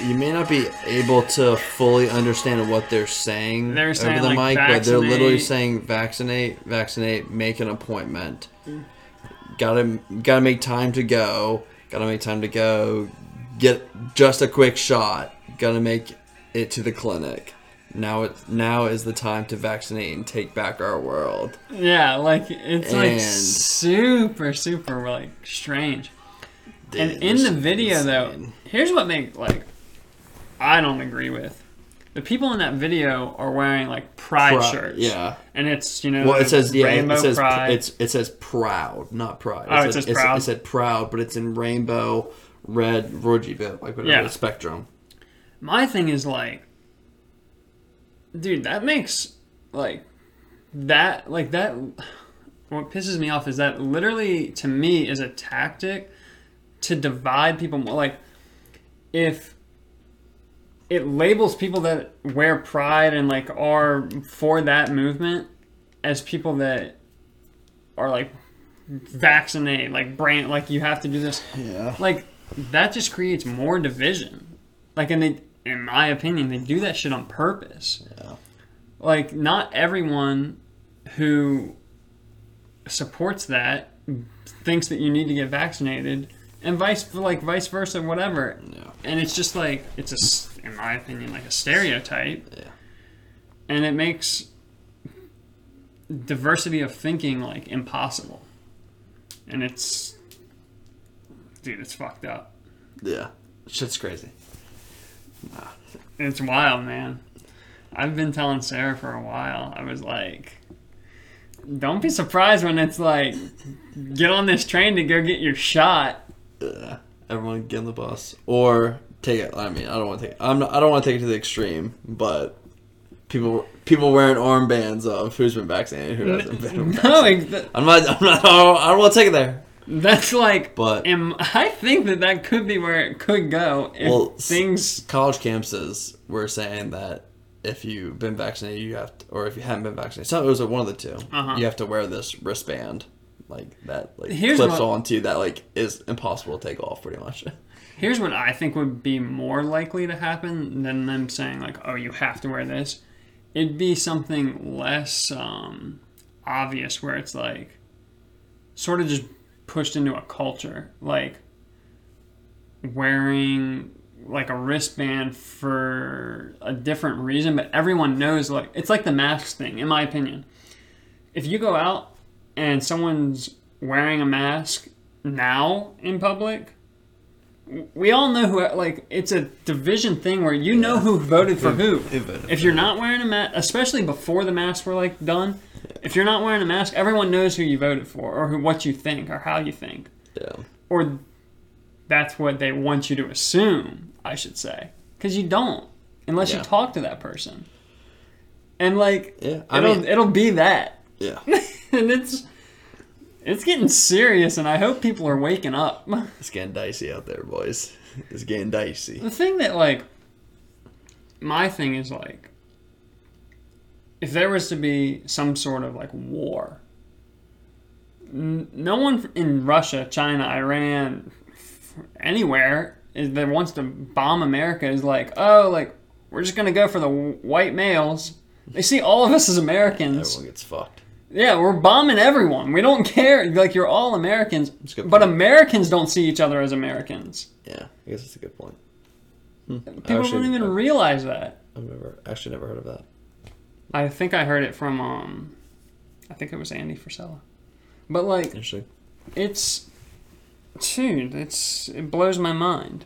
You may not be able to fully understand what they're saying They're saying, over the like, mic, but they're literally saying vaccinate, vaccinate, make an appointment. Gotta gotta make time to go. Gotta make time to go. Get just a quick shot. Gotta make it to the clinic. Now it now is the time to vaccinate and take back our world. Yeah, like it's like super, super like strange. And in the video though, here's what make like I don't agree with. The people in that video are wearing like pride Pri- shirts. Yeah. And it's you know Well, it says yeah. rainbow It says pride. it's it says proud, not pride. Oh, it says it's- proud? It said proud, but it's in rainbow, red, orgy bit, like whatever Yeah. the spectrum. My thing is like, dude, that makes like that like that. What pisses me off is that literally to me is a tactic to divide people more. Like, if it labels people that wear pride and like are for that movement as people that are like vaccinate, like brand, like you have to do this Yeah. like that just creates more division. Like, and they, in my opinion, they do that shit on purpose. Yeah. Like, not everyone who supports that thinks that you need to get vaccinated, and vice like vice versa, whatever. Yeah. And it's just like it's a, in my opinion, like a stereotype, Yeah. and it makes diversity of thinking like impossible. And it's, dude, it's fucked up. Yeah. Shit's crazy. It's wild, man. I've been telling Sarah for a while. I was like, don't be surprised when it's like, get on this train to go get your shot. uh, everyone get on the bus or take it. I mean, I don't want to take. I'm not, I don't want to take it to the extreme, but people people wearing armbands of who's been vaccinated, who hasn't been. [laughs] No, vaccinated. ex- I'm not. I'm not. I don't, want to take it there. that's like. But And [laughs] I think that that could be where it could go if Well, things. college campuses were saying that if you've been vaccinated, you have to, or if you haven't been vaccinated, so it was one of the 2 Uh-huh. You have to wear this wristband, like that, like Here's clips what- onto that like is impossible to take off, pretty much. [laughs] Here's what I think would be more likely to happen than them saying like, "Oh, you have to wear this." It'd be something less um, obvious, where it's like, sort of just pushed into a culture, like wearing like a wristband for a different reason, but everyone knows like it's like the mask thing, in my opinion. If you go out and someone's wearing a mask now in public, we all know who like it's a division thing where you know who voted for who. If you're not wearing a mask, especially before the masks were like done, if you're not wearing a mask, everyone knows who you voted for or who, what you think or how you think, yeah, or that's what they want you to assume. I should say, because you don't unless Yeah. you talk to that person, and like yeah. I it'll mean, it'll be that, yeah. [laughs] and it's it's getting serious, and I hope people are waking up. [laughs] It's getting dicey out there, boys. It's getting dicey. The thing that like my thing is like if there was to be some sort of like war n- no one in Russia, China, Iran, anywhere is that wants to bomb America is like, "Oh, like we're just going to go for the w- white males." They see all of us as Americans. Everyone gets fucked. Yeah, we're bombing everyone. We don't [laughs] care. Like you're all Americans. That's a good But point. Americans don't see each other as Americans. Yeah, I guess that's a good point. Hmm. People actually- don't even realize that. I've never actually never heard of that. I think I heard it from um I think it was Andy Frisella. But like it's dude, it's it blows my mind.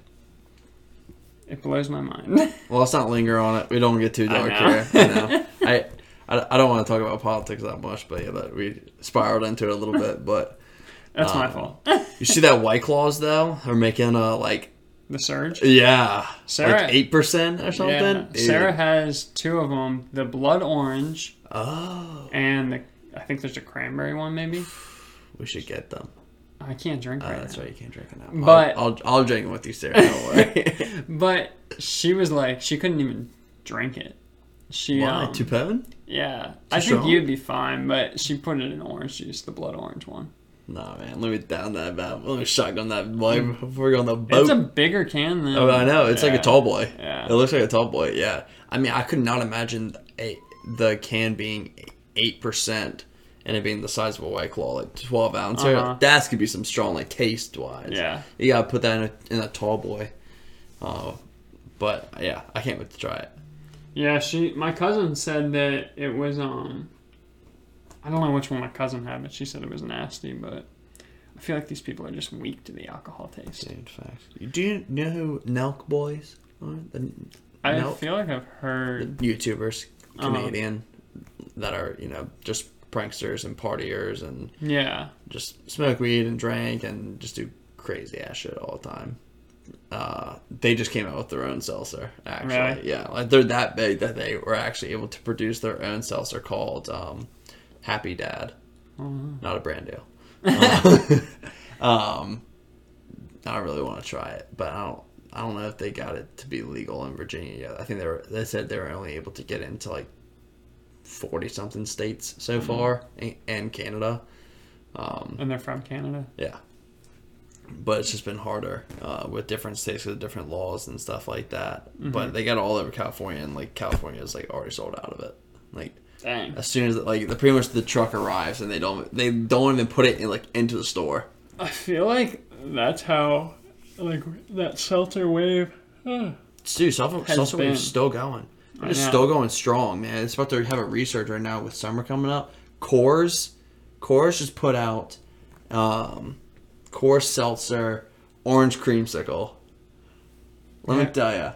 It blows my mind. [laughs] Well, let's not linger on it. We don't get too I dark know. here. I know. [laughs] I, I, I don't want to talk about politics that much, but yeah, that we spiraled into it a little bit. But [laughs] That's my Um, fault. you see that White Claws though? Are making uh like The surge. yeah, Sarah- like eight percent or something. Yeah, Sarah has two of them, the blood orange Oh, and the I think there's a cranberry one maybe. we should get them. I can't drink Uh, that's now. right, you can't drink it now. But- I'll, I'll, I'll drink it with you, Sarah. Don't worry. [laughs] But she was like she couldn't even drink it. She Why? um, Two seven? Yeah, I think you'd be fine, but she put it in orange juice, the blood orange one. Nah, man. Let me down that bad. Let me shotgun that boy before we go on the boat. It's a bigger can than. Oh, I know. It's like a tall boy. Yeah. It looks like a tall boy. Yeah. I mean, I could not imagine a, the can being eight percent and it being the size of a white claw, like twelve ounce. Uh-huh. That's could be some strong, like taste wise. Yeah. You gotta put that in a, in a tall boy. Uh, but yeah, I can't wait to try it. Yeah, she. My cousin said that it was. Um, I don't know which one my cousin had, but she said it was nasty. But I feel like these people are just weak to the alcohol taste. Dude, facts. Do you know who Nelk Boys are? The I Nelk feel like I've heard. YouTubers, Uh-huh. Canadian, that are you know just pranksters and partiers and Yeah, just smoke weed and drink and just do crazy ass shit all the time. Uh, they just came out with their own seltzer. Actually, Really? yeah, like they're that big that they were actually able to produce their own seltzer called um, Happy Dad, Mhm. not a brand deal. Uh, [laughs] [laughs] um, I really want to try it, but I don't. I don't know if they got it to be legal in Virginia yet. I think they were. They said they were only able to get into like forty something states so far, and, and Canada. Um, and they're from Canada. yeah. But it's just been harder uh, with different states with different laws and stuff like that. But they got all over California, and like California is like already sold out of it. Like Dang. as soon as like the pretty much the truck arrives, and they don't they don't even put it in like into the store. I feel like that's how, like that seltzer wave. Dude, self Has self been. is still going. I It's still going strong, man. It's about to have a research right now with summer coming up. Coors, Coors just put out um, Coors Seltzer Orange Creamsicle. Let Yeah. me tell you,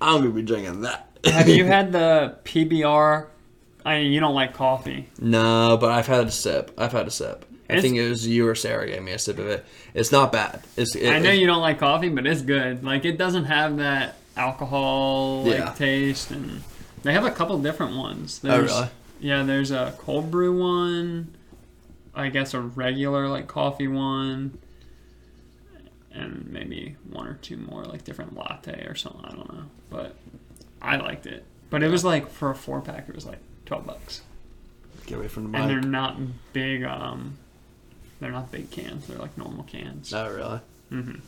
I'm gonna be drinking that. Have you [laughs] had the PBR I mean, you don't like coffee. No, but I've had a sip. I've had a sip. I think it was you or Sarah gave me a sip of it. It's not bad. It's. It, I know it- you don't like coffee, but it's good. Like it doesn't have that alcohol like Yeah. taste, and they have a couple different ones. Oh There's, really? Yeah, there's a cold brew one. I guess a regular like coffee one, and maybe one or two more like different latte or something. I don't know, but I liked it. But it was like for a four pack, it was like twelve bucks, Get away from the and they're not big. Um, they're not big cans. They're like normal cans. Oh really? Mm-hmm.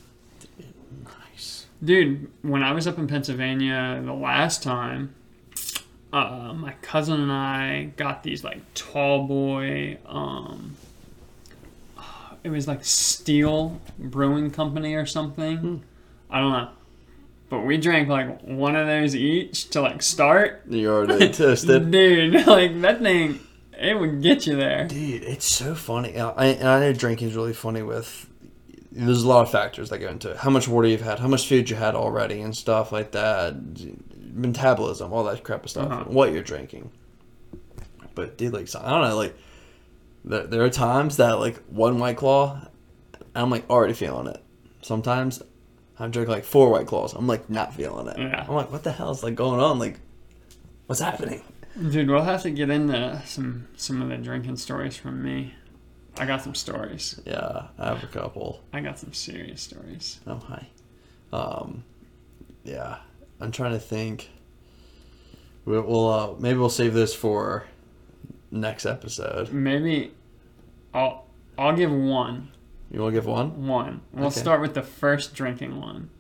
Nice. Dude, when I was up in Pennsylvania the last time, uh, my cousin and I got these like tall boy. Um, it was like Steel Brewing Company or something. Hmm. I don't know, but we drank like one of those each to like start. You already [laughs] tested, Dude, [laughs] like that thing, it would get you there. Dude, it's so funny. And I, and I know drinking is really funny with. There's a lot of factors that go into it. How much water you've had, how much food you had already, and stuff like that. Metabolism, all that crap of stuff. Uh-huh. What you're drinking. But dude, like I don't know, like there, there are times that like one white claw, I'm like already feeling it. Sometimes I'm drinking like four white claws. I'm like not feeling it. Yeah. I'm like, what the hell is like going on? Like, what's happening? Dude, we'll have to get into some some of the drinking stories from me. I got some stories. Yeah, I have a couple. I got some serious stories. Oh hi. Um, yeah, I'm trying to think. We'll, we'll uh, maybe we'll save this for next episode. Maybe I'll I'll give one. You want to give one? One. We'll Okay. start with the first drinking one.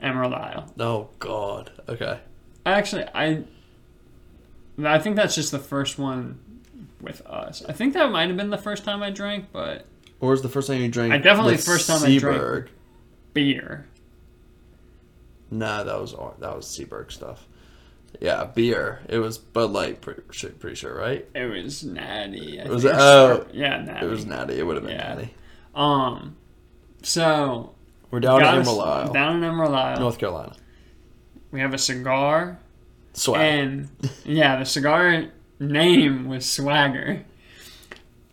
Emerald Isle. Oh God. Okay. Actually, I I think that's just the first one with us. I think that might have been the first time I drank, but Or was the first time you drank? I definitely first time I drank. Beer. Nah, that was that was Seaberg stuff. Yeah, beer. It was Bud Light. Pretty, sure- pretty sure, right? It was natty. I Was think, it- oh. Yeah, natty. It was natty. It would have been Yeah. natty. Um, so We're down in Emerald Isle, down in Emerald Isle. North Carolina. We have a cigar, Swag. and yeah, the cigar name was Swagger.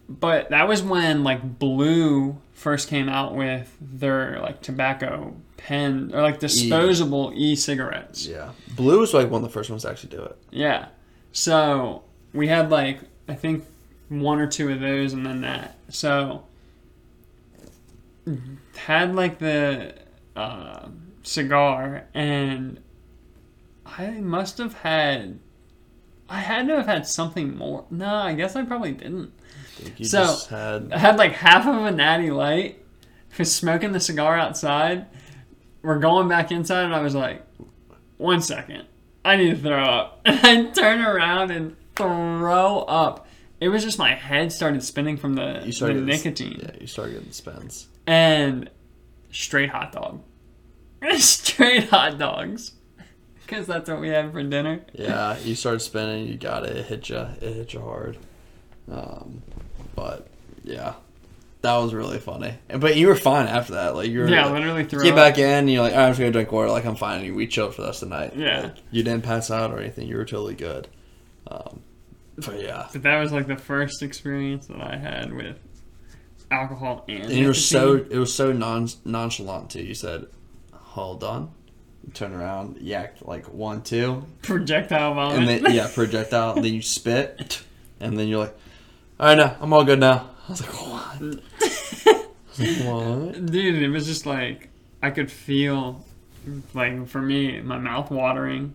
But that was when like Blue first came out with their like tobacco pen or like disposable e-cigarettes. yeah, Blue was like one of the first ones to actually do it. Yeah. So we had like I think one or two of those and then that. So had like the uh, cigar and I must have had I had to have had something more. No, I guess I probably didn't. I So- had I had like half of a natty light. Was smoking the cigar outside. We're going back inside, and I was like, "One second, I need to throw up." [laughs] And I turn around and throw up. It was just my head started spinning from the, you the nicotine Yeah, you started getting spins. and straight hot dog, [laughs] straight hot dogs, because that's what we had for dinner. Yeah, you started spinning. You got it. It hit you. It hit you hard. Um, but yeah, that was really funny. But you were fine after that. Like you were. Yeah, like, literally threw Get up. back in. And you're like, "All right, I'm just gonna drink water. Like I'm fine. And we chilled for the rest of the night. Yeah. Like, you didn't pass out or anything. You were totally good. Um, but yeah. But that was like the first experience that I had with alcohol and. And you were so it was so non nonchalant too. You said, "Hold on." Turn around, yak like one, two, projectile vomit. and then yeah, projectile. then you spit, [laughs] and then you're like, "All right, now I'm all good now." I was like, "What?" I was like, "What?" Dude, it was just like I could feel, like for me, my mouth watering,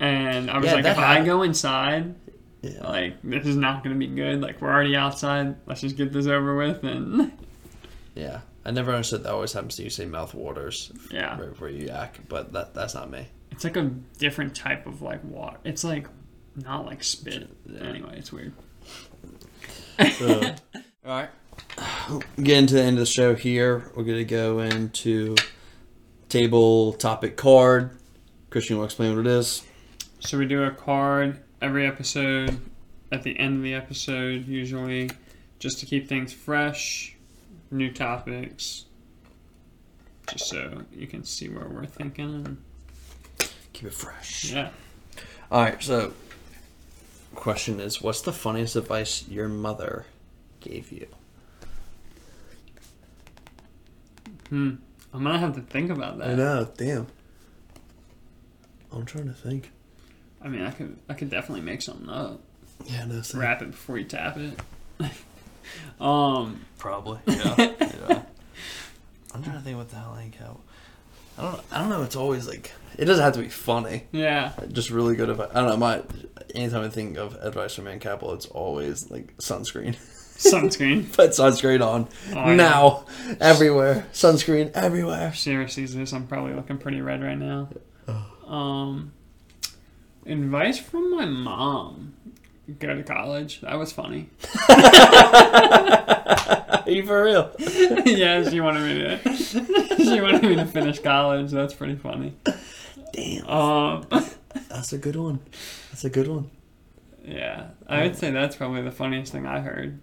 and I was Yeah, like, if I go inside, Yeah, like this is not gonna be good. Like we're already outside. Let's just get this over with. And [laughs] yeah. I never understood that always happens to you say mouth waters yeah, right before you yak, but that that's not me. it's like a different type of like water. It's like not like spit. Yeah. Anyway, it's weird. So, [laughs] all right. Getting to the end of the show here, we're gonna go into table topic card. Christian, will explain what it is? So we do a card every episode at the end of the episode, usually, just to keep things fresh, new topics, just so you can see where we're thinking. Keep it fresh. Yeah, All right. So, question is, what's the funniest advice your mother gave you? Hmm. I'm gonna have to think about that. I know. Damn. I'm trying to think. I mean, I could I could definitely make something up. Yeah, no. Same. Wrap it before you tap it. [laughs] um. Probably. [laughs] Yeah. yeah. I'm trying to think what the hell I ain't how. I don't. I don't know. It's always like it doesn't have to be funny. Yeah. Just really good advice. I don't know. My anytime I think of advice from Man Capital, it's always like sunscreen. [laughs] Sunscreen. Put sunscreen on Oh, yeah. now, everywhere. Sunscreen everywhere. If sees this, I'm probably looking pretty red right now. Um, advice from my mom: go to college. That was funny. [laughs] [laughs] Are you for real? [laughs] yeah, she wanted me to. she wanted me to finish college. That's pretty funny. Damn, Um, [laughs] that's a good one. That's a good one. yeah, I would say that's probably the funniest thing I heard.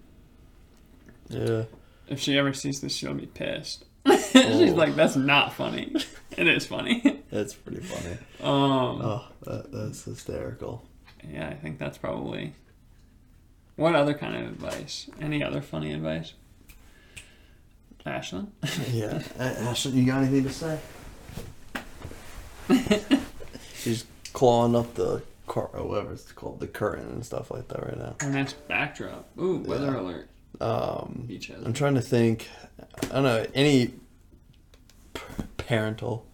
Yeah. If she ever sees this, she'll be pissed. [laughs] She's like, "That's not funny." It is funny. That's pretty funny. Um, Oh, that, that's hysterical. yeah, I think that's probably. What other kind of advice? Any other funny advice? Ashlyn? [laughs] Yeah. [laughs] Ashley, you got anything to say? [laughs] She's clawing up the car, or whatever it's called, the curtain and stuff like that right now. And that's backdrop. Ooh, weather Yeah. alert. Um, Beach I'm trying to think. I don't know any p- parental,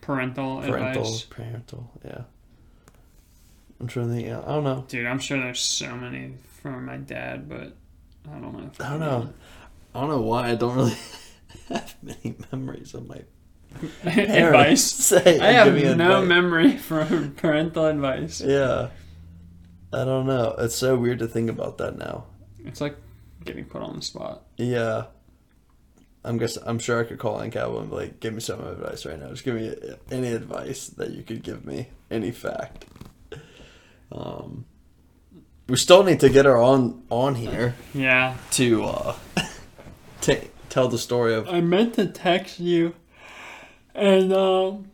Parental, parental, advice. parental. Yeah. I'm trying to think. I don't know. Dude, I'm sure there's so many from my dad, but I don't know. I don't know. I don't know why I don't really [laughs] have many memories of my [laughs] advice. [laughs] say. I have no advice. memory from parental advice. Yeah. I don't know. It's so weird to think about that now. It's like getting put on the spot. Yeah. I'm guess I'm sure I could call in Cowboy and be like, give me some advice right now. Just give me any advice that you could give me, any fact. Um, we still need to get her on on here Yeah. to uh, [laughs] t- tell the story of. I meant to text you and um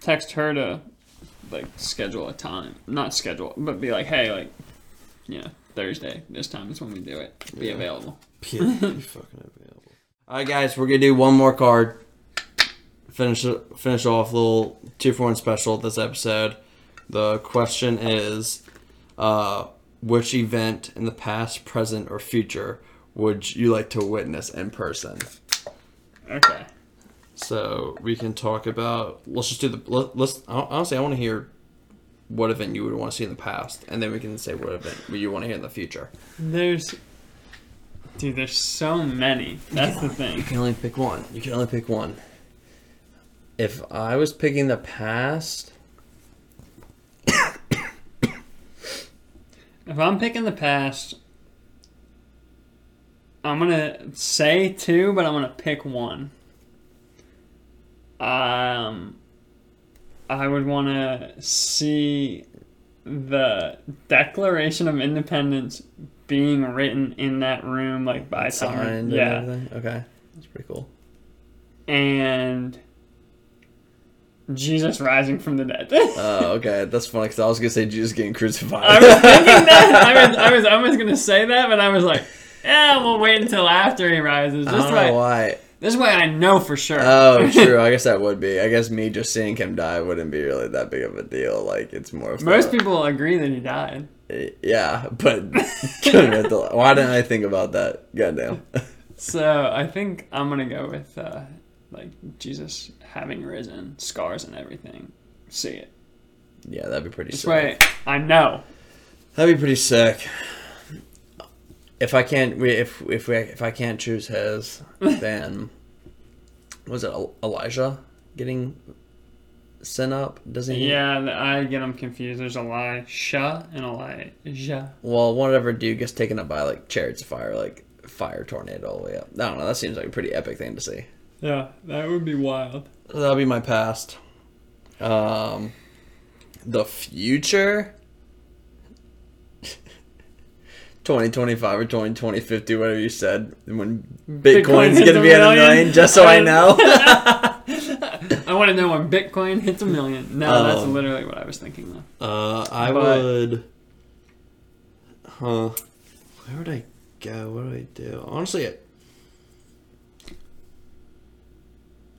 text her to like schedule a time. Not schedule, but be like, hey, like yeah, Thursday, this time is when we do it. Be Yeah. available. Be fucking [laughs] available. All right, guys, we're gonna do one more card. Finish finish off little two for one special this episode. The question is, uh, which event in the past, present, or future would you like to witness in person? Okay. So we can talk about. Let's just do the. Let, let's honestly, I want to hear what event you would want to see in the past, and then we can say what event you want to hear in the future. There's Dude, there's so many. That's the thing. You can only pick one. You can only pick one. If I was picking the past, If I'm picking the past, I'm gonna say two, but I'm gonna pick one. Um, I would want to see the Declaration of Independence being written in that room, like by someone. Yeah. Okay, that's pretty cool. and Jesus rising from the dead. [laughs] Oh, okay, that's funny because I was gonna say Jesus getting crucified. I was thinking that. [laughs] I was, I was gonna say that, but I was like, yeah, we'll wait until after he rises. I This don't way, know why. this way I know for sure. Oh, [laughs] true. I guess that would be. I guess me just seeing him die wouldn't be really that big of a deal. Like it's more of Most the- people agree that he died. Yeah, but why didn't I think about that? Goddamn. So I think I'm gonna go with uh, like Jesus having risen, scars and everything. See it. Yeah, that'd be pretty. This sick. way I know. That'd be pretty sick. If I can't, if if we if I can't choose his, [laughs] then was it Elijah getting sent up? Doesn't he? Yeah, I get them confused. There's Elisha and Elijah. Well, whatever dude gets taken up by like chariots of fire, like fire tornado all the way up. I don't know. That seems like a pretty epic thing to see. Yeah, that would be wild. That'll be my past. Um, the future. [laughs] 2025 or 2050, whatever you said, when Bitcoin's, gonna be at a million? just so I know. [laughs] [laughs] I want to know when Bitcoin hits a million. No, that's Um, literally what I was thinking though. Uh, I But- would. Huh. Where would I go? What do I do? Honestly,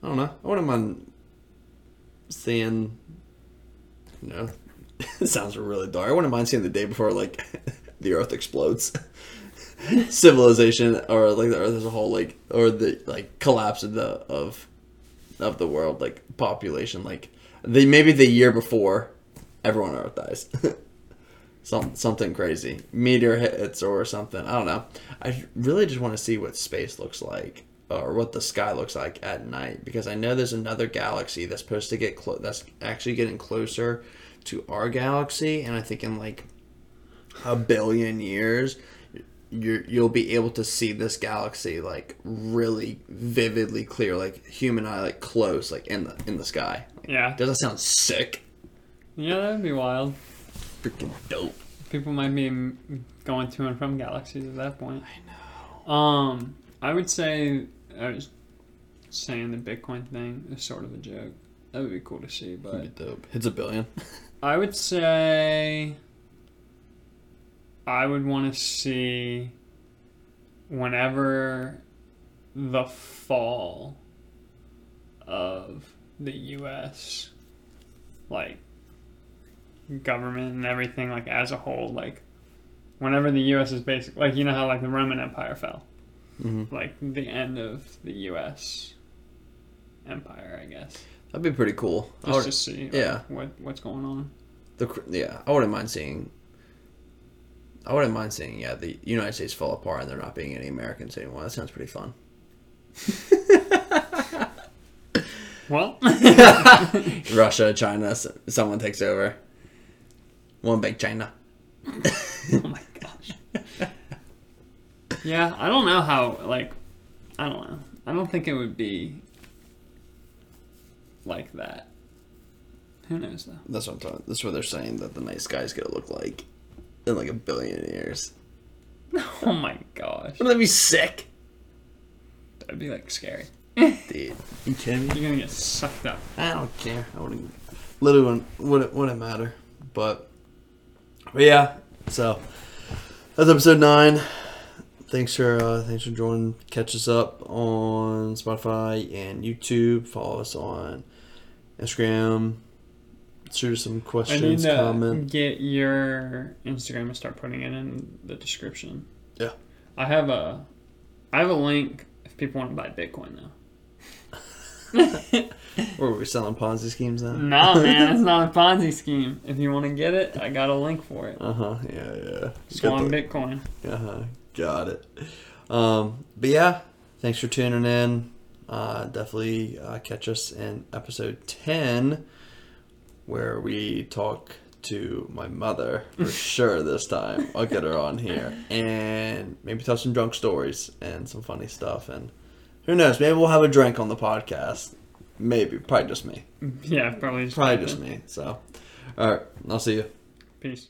I, don't know. I wouldn't mind seeing. You know, [laughs] it sounds really dark. I wouldn't mind seeing the day before like [laughs] the Earth explodes. [laughs] Civilization, or like the Earth as a whole, like or the like collapse of the of of the world, like population, like the maybe the year before everyone on Earth dies. Some, something crazy. Meteor hits or something. I don't know. I really just want to see what space looks like or what the sky looks like at night because I know there's another galaxy that's supposed to get close. That's actually getting closer to our galaxy, and I think in like a billion years, you you'll be able to see this galaxy like really vividly clear, like human eye, like close, like in the in the sky. Yeah, Does that sound sick? yeah, that'd be wild. Freaking dope. People might be going to and from galaxies at that point. I know. Um, I would say I was saying the Bitcoin thing is sort of a joke. That would be cool to see, but That'd be dope. Hits a billion. [laughs] I would say I would want to see whenever the fall of the U.S. like government and everything like as a whole like whenever the U.S. is basic like you know how like the Roman Empire fell Mm-hmm. like the end of the U.S. empire I guess That'd be pretty cool. Just to see like, yeah. what what's going on the yeah, I wouldn't mind seeing. I wouldn't mind seeing yeah the United States fall apart and there not being any Americans anymore. That sounds pretty fun. [laughs] well [laughs] Russia, China, someone takes over. One big China. [laughs] oh my gosh. Yeah, I don't know how. Like, I don't know. I don't think it would be like that. Who knows though? That's what I'm talking. That's what they're saying that the nice guy's gonna look like in like a billion years. [laughs] Oh my gosh, Wouldn't that be sick? that'd be like scary. Dude, you kidding me? You're gonna get sucked up. I don't care. I wouldn't. Literally wouldn't, wouldn't, wouldn't matter. But, but yeah. So that's episode nine. Thanks for uh, thanks for joining. Catch us up on Spotify and YouTube. Follow us on Instagram. Shoot us some I need questions, to comment. get your Instagram and start putting it in the description. Yeah. I have a, I have a link if people want to buy Bitcoin though. [laughs] Or are we selling Ponzi schemes now? Nah, man, it's [laughs] not a Ponzi scheme. If you want to get it, I got a link for it. Uh huh. Yeah, yeah. The- Bitcoin. Uh-huh. Got it. Um, but yeah, thanks for tuning in. Uh, definitely uh, catch us in episode 10 where we talk to my mother for [laughs] sure this time. I'll get her on here and maybe tell some drunk stories and some funny stuff. And who knows, maybe we'll have a drink on the podcast. Maybe, probably just me. Yeah, probably just Probably just me. So, all right, I'll see you. Peace.